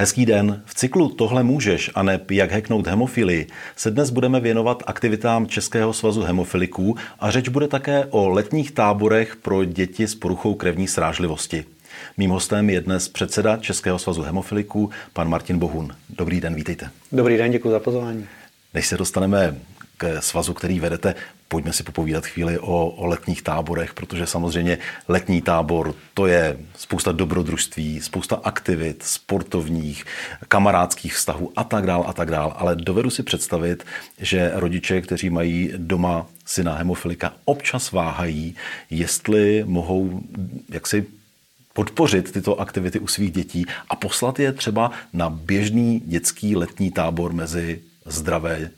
Hezký den. V cyklu Tohle můžeš a ne jak heknout hemofilii se dnes budeme věnovat aktivitám Českého svazu hemofiliků a řeč bude také o letních táborech pro děti s poruchou krevní srážlivosti. Mým hostem je dnes předseda Českého svazu hemofiliků, pan Martin Bohun. Dobrý den, vítejte. Dobrý den, děkuji za pozvání. Než se dostaneme k svazu, který vedete, pojďme si popovídat chvíli o, o letních táborech, protože samozřejmě letní tábor to je spousta dobrodružství, spousta aktivit, sportovních, kamarádských vztahů a tak dál a tak dál. Ale dovedu si představit, že rodiče, kteří mají doma syna hemofilika, občas váhají, jestli mohou jaksi podpořit tyto aktivity u svých dětí a poslat je třeba na běžný dětský letní tábor mezi zdravé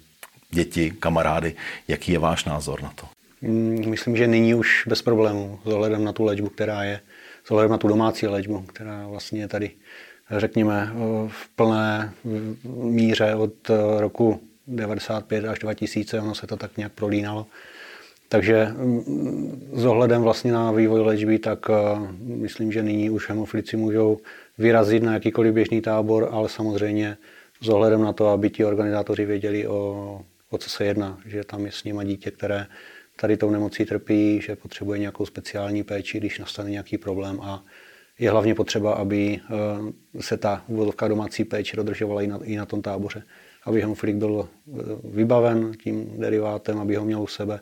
děti, kamarády. Jaký je váš názor na to? Mm, myslím, že nyní už bez problémů, s ohledem na tu léčbu, která je, s ohledem na tu domácí léčbu, která vlastně je tady, řekněme, v plné míře od roku 95 až 2000, ono se to tak nějak prolínalo. Takže mm, s ohledem vlastně na vývoj léčby, tak myslím, že nyní už hemofilici můžou vyrazit na jakýkoliv běžný tábor, ale samozřejmě s ohledem na to, aby ti organizátoři věděli o o co se jedná, že tam je s nima dítě, které tady tou nemocí trpí, že potřebuje nějakou speciální péči, když nastane nějaký problém a je hlavně potřeba, aby eh, se ta úvodovka domácí péče dodržovala i na, i na tom táboře. Aby hemofilik byl eh, vybaven tím derivátem, aby ho měl u sebe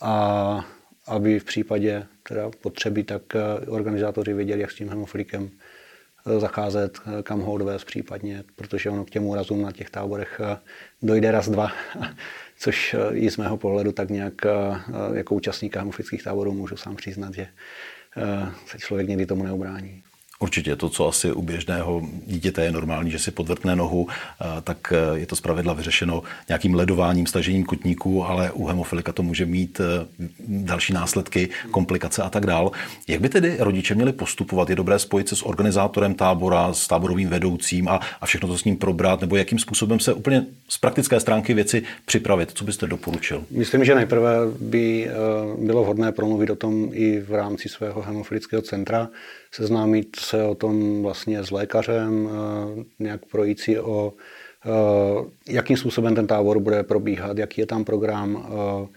a aby v případě teda potřeby, tak eh, organizátoři věděli, jak s tím hemofilikem zacházet, kam ho odvést případně, protože ono k těm úrazům na těch táborech eh, dojde raz, dva, což eh, i z mého pohledu tak nějak eh, jako účastníka hemofilických táborů můžu sám přiznat, že se člověk někdy tomu neubrání. Určitě to, co asi u běžného dítěte je normální, že si podvrtne nohu, tak eh, je to zpravidla vyřešeno nějakým ledováním, stažením kutníků, ale u hemofilika to může mít eh, další následky, komplikace a tak dál. Jak by tedy rodiče měli postupovat? Je dobré spojit se s organizátorem tábora, s táborovým vedoucím a, a všechno to s ním probrat, nebo jakým způsobem se úplně z praktické stránky věci připravit? Co byste doporučil? Myslím, že nejprve by bylo vhodné promluvit o tom i v rámci svého hemofilického centra, seznámit se o tom vlastně s lékařem, eh, nějak projít si o eh, jakým způsobem ten tábor bude probíhat, jaký je tam program, eh,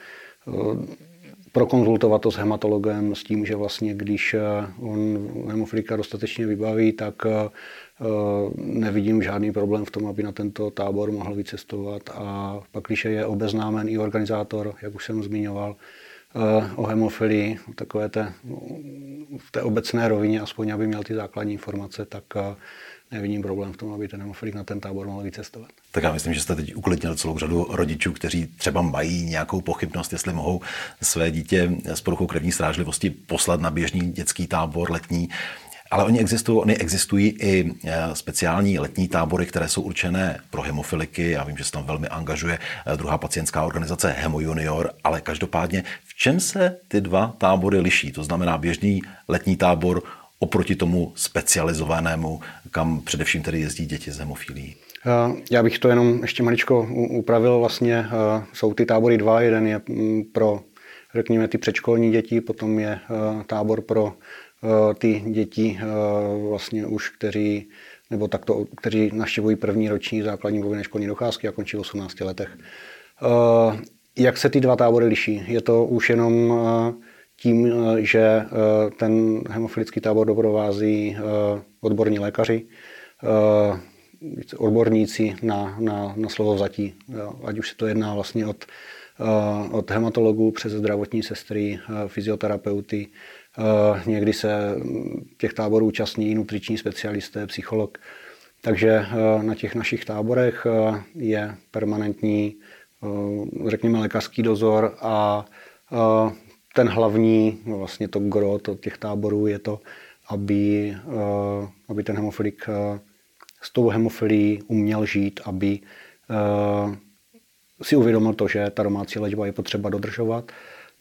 prokonzultovat to s hematologem s tím, že vlastně když on hemofilika dostatečně vybaví, tak nevidím žádný problém v tom, aby na tento tábor mohl vycestovat. A pak, když je obeznámen i organizátor, jak už jsem zmiňoval, o hemofilii, takové té, v té obecné rovině, aspoň aby měl ty základní informace, tak nevidím problém v tom, aby ten hemofilik na ten tábor mohl vycestovat. Tak já myslím, že jste teď uklidnil celou řadu rodičů, kteří třeba mají nějakou pochybnost, jestli mohou své dítě s poruchou krevní strážlivosti poslat na běžný dětský tábor letní. Ale oni existují, oni existují i e, speciální letní tábory, které jsou určené pro hemofiliky. Já vím, že se tam velmi angažuje e, druhá pacientská organizace Hemo Junior, ale každopádně v čem se ty dva tábory liší? To znamená běžný letní tábor oproti tomu specializovanému, kam především tedy jezdí děti z hemofilí? E, já bych to jenom ještě maličko upravil. Vlastně jsou ty tábory dva. Jeden je pro, řekněme, ty předškolní děti, potom je tábor pro Eh, ty děti eh, vlastně už, kteří nebo takto, kteří naštěvují první roční základní povinné školní docházky a končí v 18 letech. Eh, jak se ty dva tábory liší? Je to už jenom tím, že ten hemofilický tábor doprovází odborní lékaři, odborníci na, na, na slovo vzatí. Ať už se to jedná vlastně od, od hematologů přes zdravotní sestry, fyzioterapeuty, Někdy se těch táborů účastní nutriční specialisté, psycholog. Takže na těch našich táborech je permanentní, řekněme, lékařský dozor a ten hlavní, no vlastně to gro to těch táborů je to, aby, aby ten hemofilik s tou hemofilií uměl žít, aby si uvědomil to, že ta domácí léčba je potřeba dodržovat,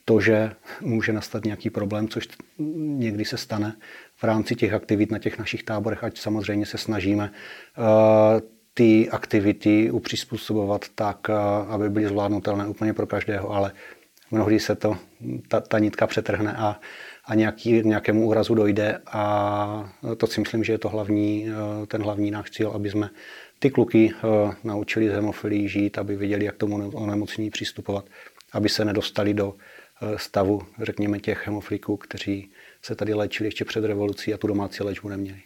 to, že může nastat nějaký problém, což někdy se stane v rámci těch aktivit na těch našich táborech, ať samozřejmě se snažíme eh, ty aktivity upřizpůsobovat tak, eh, aby byly zvládnutelné úplně pro každého, ale mnohdy se to, ta, ta nitka přetrhne a, a nějaký, nějakému úrazu dojde a to si myslím, že je to hlavní, eh, ten hlavní náš cíl, aby jsme ty kluky naučili z žít, aby věděli, jak tomu onemocnění přistupovat, aby se nedostali do stavu, řekněme, těch hemofliků, kteří se tady léčili ještě před revolucí a tu domácí léčbu neměli.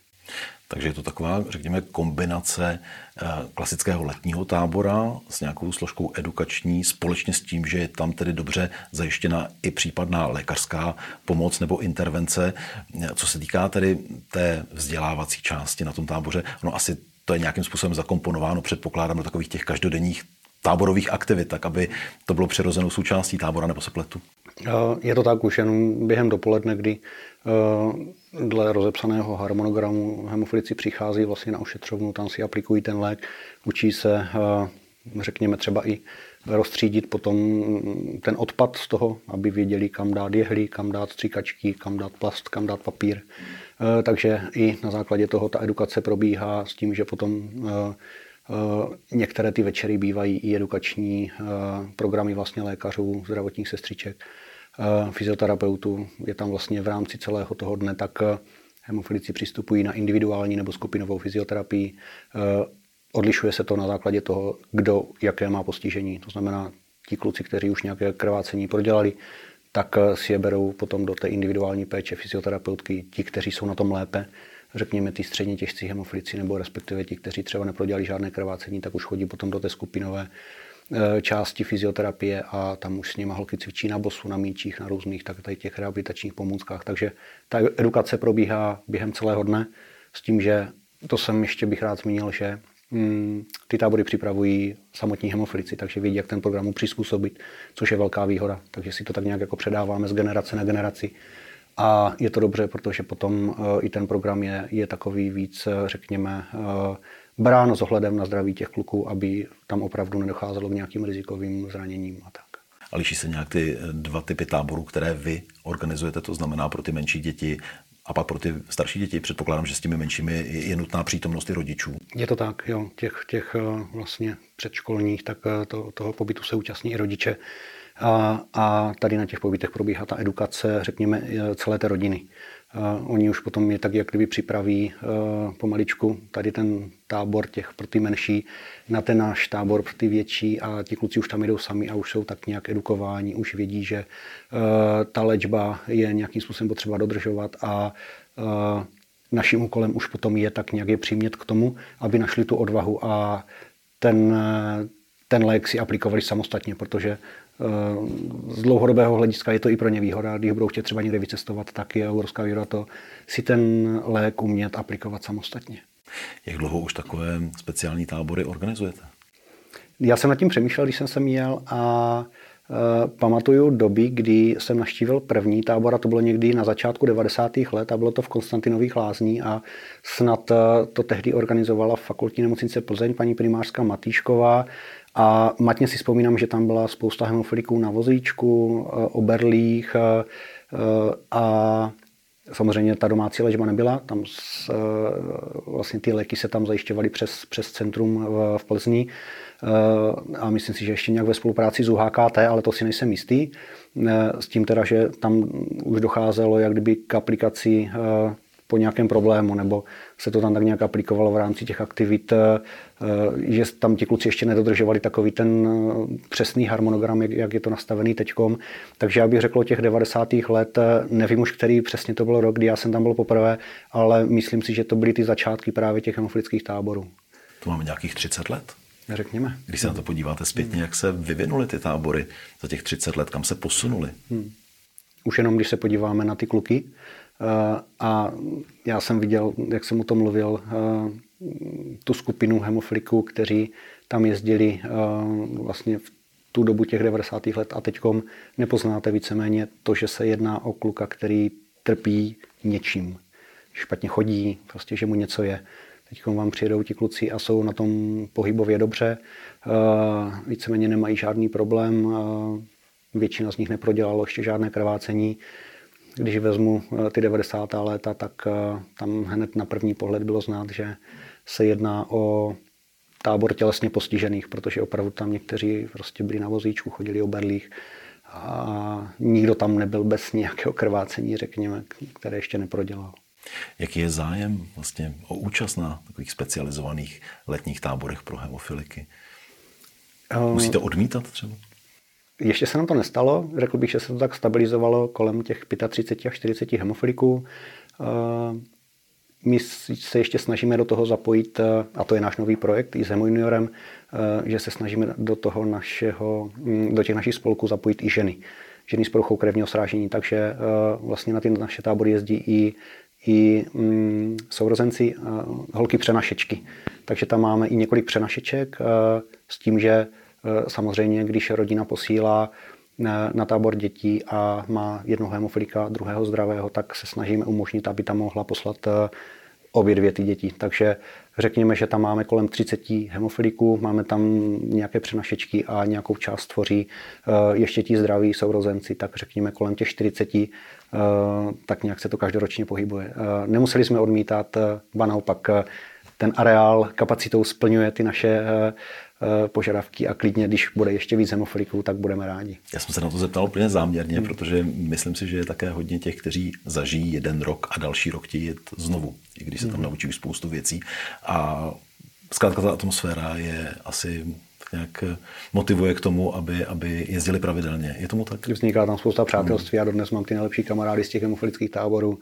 Takže je to taková, řekněme, kombinace eh, klasického letního tábora s nějakou složkou edukační, společně s tím, že je tam tedy dobře zajištěna i případná lékařská pomoc nebo intervence. Co se týká tedy té vzdělávací části na tom táboře, no asi to je nějakým způsobem zakomponováno, předpokládám, do takových těch každodenních táborových aktivit, tak aby to bylo přirozenou součástí tábora nebo se pletu? Eh, je to tak už jen během dopoledne, kdy eh, dle rozepsaného harmonogramu hemofilici přichází vlastně na ošetřovnu, tam si aplikují ten lék, učí se, eh, řekněme třeba i rozstřídit potom ten odpad z toho, aby věděli, kam dát jehly, kam dát stříkačky, kam dát plast, kam dát papír. Takže i na základě toho ta edukace probíhá s tím, že potom některé ty večery bývají i edukační programy vlastně lékařů, zdravotních sestřiček fyzioterapeutů. Je tam vlastně v rámci celého toho dne, tak eh, hemofilici přistupují na individuální nebo skupinovou fyzioterapii. Eh, odlišuje se to na základě toho, kdo jaké má postižení. To znamená, ti kluci, kteří už nějaké krvácení prodělali, tak eh, si je berou potom do té individuální péče fyzioterapeutky. Ti, kteří jsou na tom lépe, řekněme ty středně těžcí hemofilici, nebo respektive ti, kteří třeba neprodělali žádné krvácení, tak už chodí potom do té skupinové Eh, části fyzioterapie a tam už s nimi holky cvičí na bosu, na míčích, na různých tak tady těch rehabilitačních pomůckách. Takže ta edukace probíhá během celého dne s tím, že to jsem ještě bych rád zmínil, že hmm, ty tábory připravují samotní hemofilici, takže vědí, jak ten program přizpůsobit, což je velká výhoda. Takže si to tak nějak jako předáváme z generace na generaci. A je to dobře, protože potom uh, i ten program je, je takový víc, eh, řekněme, bráno s ohledem na zdraví těch kluků, aby tam opravdu nedocházelo k nějakým rizikovým zraněním a tak. A liší se nějak ty eh, dva typy táborů, které vy organizujete, to znamená pro ty menší děti a pak pro ty starší děti? Předpokládám, že s těmi menšími je nutná přítomnost i rodičů. Je to tak, jo. Těch, těch eh, vlastně předškolních, tak eh, to, toho pobytu se účastní i rodiče. A, a tady na těch pobytech probíhá ta edukace, řekněme, celé té rodiny. Oni už potom je tak, jak kdyby připraví e, pomaličku tady ten tábor těch pro ty menší na ten náš tábor pro ty větší a ti kluci už tam jdou sami a už jsou tak nějak edukováni, už vědí, že e, ta léčba je nějakým způsobem potřeba dodržovat a e, naším úkolem už potom je tak nějak je přimět k tomu, aby našli tu odvahu a ten, ten lék si aplikovali samostatně, protože z dlouhodobého hlediska je to i pro ně výhoda. Když budou chtět třeba někde vycestovat, tak je obrovská výhoda to si ten lék umět aplikovat samostatně. Jak dlouho už takové speciální tábory organizujete? Já jsem nad tím přemýšlel, když jsem sem jel a e, pamatuju doby, kdy jsem naštívil první tábor a to bylo někdy na začátku 90. let a bylo to v Konstantinových lázní a snad e, to tehdy organizovala fakultní nemocnice Plzeň paní primářská Matýšková a matně si vzpomínám, že tam byla spousta hemofiliků na vozíčku, eh, oberlích eh, eh, a samozřejmě ta domácí léčba nebyla. Tam s, vlastně ty léky se tam zajišťovaly přes, přes centrum v, v Plzni a myslím si, že ještě nějak ve spolupráci s UHKT, ale to si nejsem jistý. S tím teda, že tam už docházelo jak kdyby k aplikaci po nějakém problému, nebo se to tam tak nějak aplikovalo v rámci těch aktivit, eh, že tam ti kluci ještě nedodržovali takový ten eh, přesný harmonogram, jak je to nastavený teďkom. Takže já bych řekl o těch 90. let, eh, nevím už, který přesně to byl rok, kdy já jsem tam byl poprvé, ale myslím si, že to byly ty začátky právě těch hemofilických táborů. To máme nějakých 30 let? Řekněme. Když se na to podíváte zpětně, jak se vyvinuly ty tábory za těch 30 let, kam se posunuli? Hmm. už jenom když se podíváme na ty kluky, a já jsem viděl, jak jsem o tom mluvil, tu skupinu hemofliků, kteří tam jezdili vlastně v tu dobu těch 90. let a teďkom nepoznáte víceméně to, že se jedná o kluka, který trpí něčím. Špatně chodí, prostě, že mu něco je. Teď vám přijedou ti kluci a jsou na tom pohybově dobře, víceméně nemají žádný problém, většina z nich neprodělalo ještě žádné krvácení. Když vezmu ty 90. léta, tak tam hned na první pohled bylo znát, že se jedná o tábor tělesně postižených, protože opravdu tam někteří prostě byli na vozíčku, chodili o berlích a nikdo tam nebyl bez nějakého krvácení, řekněme, které ještě neprodělal. Jaký je zájem vlastně o účast na takových specializovaných letních táborech pro hemofiliky? Um, Musíte odmítat třeba? Ještě se nám to nestalo. Řekl bych, že se to tak stabilizovalo kolem těch 35 až 40 hemofiliků. Uh, my se ještě snažíme do toho zapojit, eh, a to je náš nový projekt i s Hemo Juniorem, eh, že se snažíme do toho našeho, mm, do těch našich spolků zapojit i ženy. Ženy s poruchou krevního srážení, takže eh, vlastně na ty naše tábory jezdí i, i mm, sourozenci, holky přenašečky. Takže tam máme i několik přenašeček s tím, že samozřejmě, když rodina posílá na tábor dětí a má jednoho hemofilika, druhého zdravého, tak se snažíme umožnit, aby tam mohla poslat eh, obě dvě ty děti. Takže řekněme, že tam máme kolem 30 hemofiliků, máme tam nějaké přenašečky a nějakou část tvoří eh, ještě ti zdraví sourozenci, tak řekněme kolem těch 40, eh, tak nějak se to každoročně pohybuje. Nemuseli jsme odmítat, ba naopak ten areál kapacitou splňuje ty naše Eh, požadavky a klidně, když bude ještě víc hemofiliků, tak budeme rádi. Já jsem se na to zeptal úplně záměrně, hmm. protože myslím si, že je také hodně těch, kteří zažijí jeden rok a další rok chtějí jet znovu, i když se tam hmm. naučí spoustu věcí. A zkrátka ta atmosféra je asi nějak motivuje k tomu, aby, aby jezdili pravidelně. Je tomu tak? Vzniká tam spousta přátelství. Hmm. Já dodnes mám ty nejlepší kamarády z těch hemofilických táborů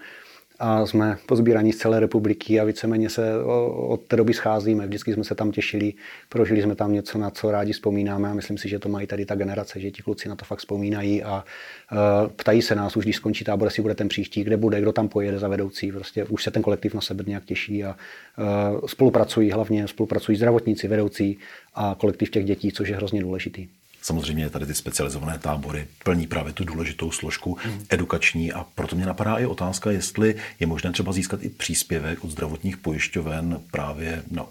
a jsme pozbíraní z celé republiky a víceméně se od té doby scházíme. Vždycky jsme se tam těšili, prožili jsme tam něco, na co rádi vzpomínáme a myslím si, že to mají tady ta generace, že ti kluci na to fakt vzpomínají a uh, ptají se nás už, když skončí tábor, jestli bude ten příští, kde bude, kdo tam pojede za vedoucí. Prostě už se ten kolektiv na sebe nějak těší a uh, spolupracují hlavně, spolupracují zdravotníci, vedoucí a kolektiv těch dětí, což je hrozně důležitý. Samozřejmě tady ty specializované tábory plní právě tu důležitou složku mm. edukační a proto mě napadá i otázka, jestli je možné třeba získat i příspěvek od zdravotních pojišťoven právě na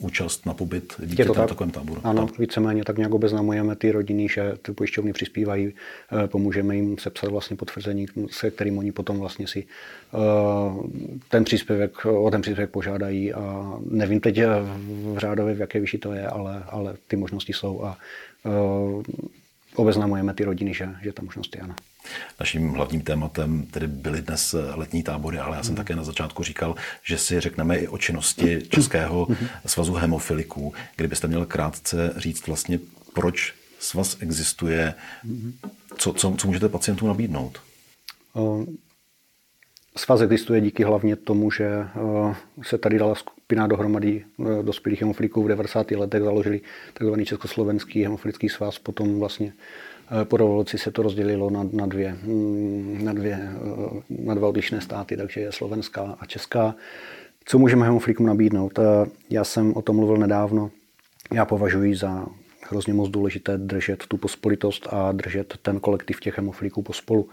účast na pobyt dítěte na takovém táboru. Ano, tak. víceméně tak nějak obeznamujeme ty rodiny, že ty pojišťovny přispívají, eh, pomůžeme jim sepsat vlastně potvrzení, se kterým oni potom vlastně si eh, ten příspěvek, o ten příspěvek požádají a nevím teď v řádově, v jaké výši to je, ale, ale ty možnosti jsou a obeznamujeme ty rodiny, že, že ta možnost je ano. Naším hlavním tématem tedy byly dnes letní tábory, ale já jsem mm. také na začátku říkal, že si řekneme i o činnosti Českého mhm. svazu hemofiliků. Kdybyste měl krátce říct vlastně, proč svaz existuje, mhm. co, co, co můžete pacientům nabídnout? Svaz existuje díky hlavně tomu, že se tady dala skupina dohromady dospělých hemofiliků v 90. letech, založili tzv. Československý hemofilický svaz, potom vlastně Eh, po revoluci se to rozdělilo na, na, dvě, mm, na, dvě, eh, na dva odlišné státy, takže je slovenská a česká. Co můžeme hemoflikům nabídnout? Eh, já jsem o tom mluvil nedávno. Já považuji za hrozně moc důležité držet tu pospolitost a držet ten kolektiv těch hemofliků pospolu,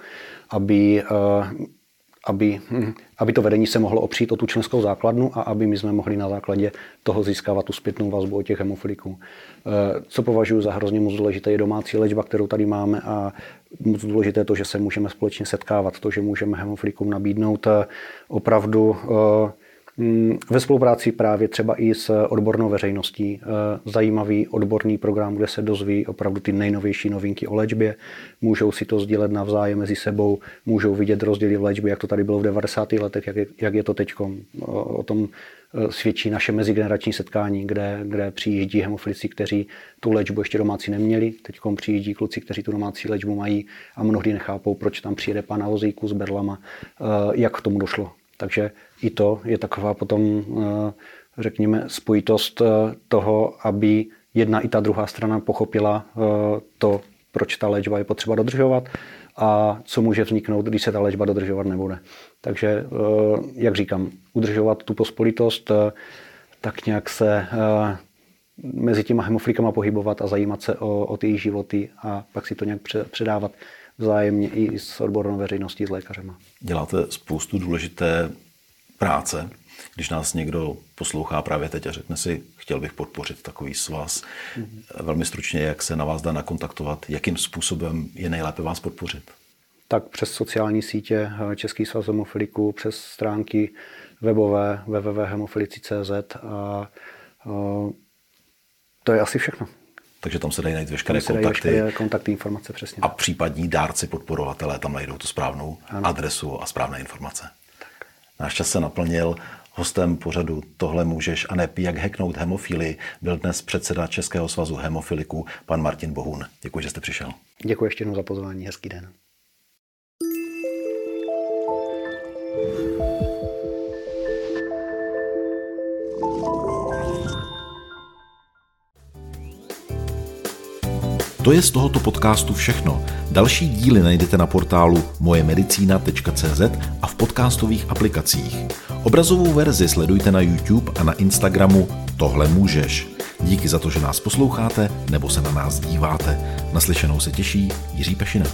aby aby, hm, aby to vedení se mohlo opřít o tu členskou základnu a aby my jsme mohli na základě toho získávat tu zpětnou vazbu od těch hemofiliků. Eh, co považuji za hrozně moc důležité, je domácí léčba, kterou tady máme a moc důležité je to, že se můžeme společně setkávat, to, že můžeme hemofilikům nabídnout eh, opravdu eh, ve spolupráci právě třeba i s odbornou veřejností eh, zajímavý odborný program, kde se dozví opravdu ty nejnovější novinky o léčbě, můžou si to sdílet navzájem mezi sebou, můžou vidět rozdíly v léčbě, jak to tady bylo v 90. letech, jak je, jak je to teď. O tom eh, svědčí naše mezigenerační setkání, kde, kde přijíždí hemofilici, kteří tu léčbu ještě domácí neměli. Teď přijíždí kluci, kteří tu domácí léčbu mají a mnohdy nechápou, proč tam přijede pan na vozíku s berlama, eh, jak k tomu došlo takže i to je taková potom, eh, řekněme, spojitost eh, toho, aby jedna i ta druhá strana pochopila eh, to, proč ta léčba je potřeba dodržovat a co může vzniknout, když se ta léčba dodržovat nebude. Takže, jak říkám, udržovat tu pospolitost, tak nějak se mezi těma hemoflikama pohybovat a zajímat se o, o ty jejich životy a pak si to nějak předávat vzájemně i s odbornou veřejností, s lékařema. Děláte spoustu důležité práce. Když nás někdo poslouchá právě teď a řekne si, chtěl bych podpořit takový svaz, mm-hmm. velmi stručně, jak se na vás dá nakontaktovat, jakým způsobem je nejlépe vás podpořit? Tak přes sociální sítě eh, Český svaz hemofiliku, přes stránky webové www.hemofilici.cz a uh, to je asi všechno. Takže tam se dají najít veškeré se kontakty. Veškeré kontakty, informace, přesně. A případní dárci, podporovatelé tam najdou tu správnou ano. adresu a správné informace. Tak. Náš čas se naplnil. Hostem pořadu Tohle můžeš a ne jak heknout hemofily byl dnes předseda Českého svazu hemofiliků, pan Martin Bohun. Děkuji, že jste přišel. Děkuji ještě jednou za pozvání. Hezký den. To je z tohoto podcastu všechno. Další díly najdete na portálu mojemedicina.cz a v podcastových aplikacích. Obrazovou verzi sledujte na YouTube a na Instagramu Tohle můžeš. Díky za to, že nás posloucháte nebo se na nás díváte. Naslyšenou se těší Jiří Pešina.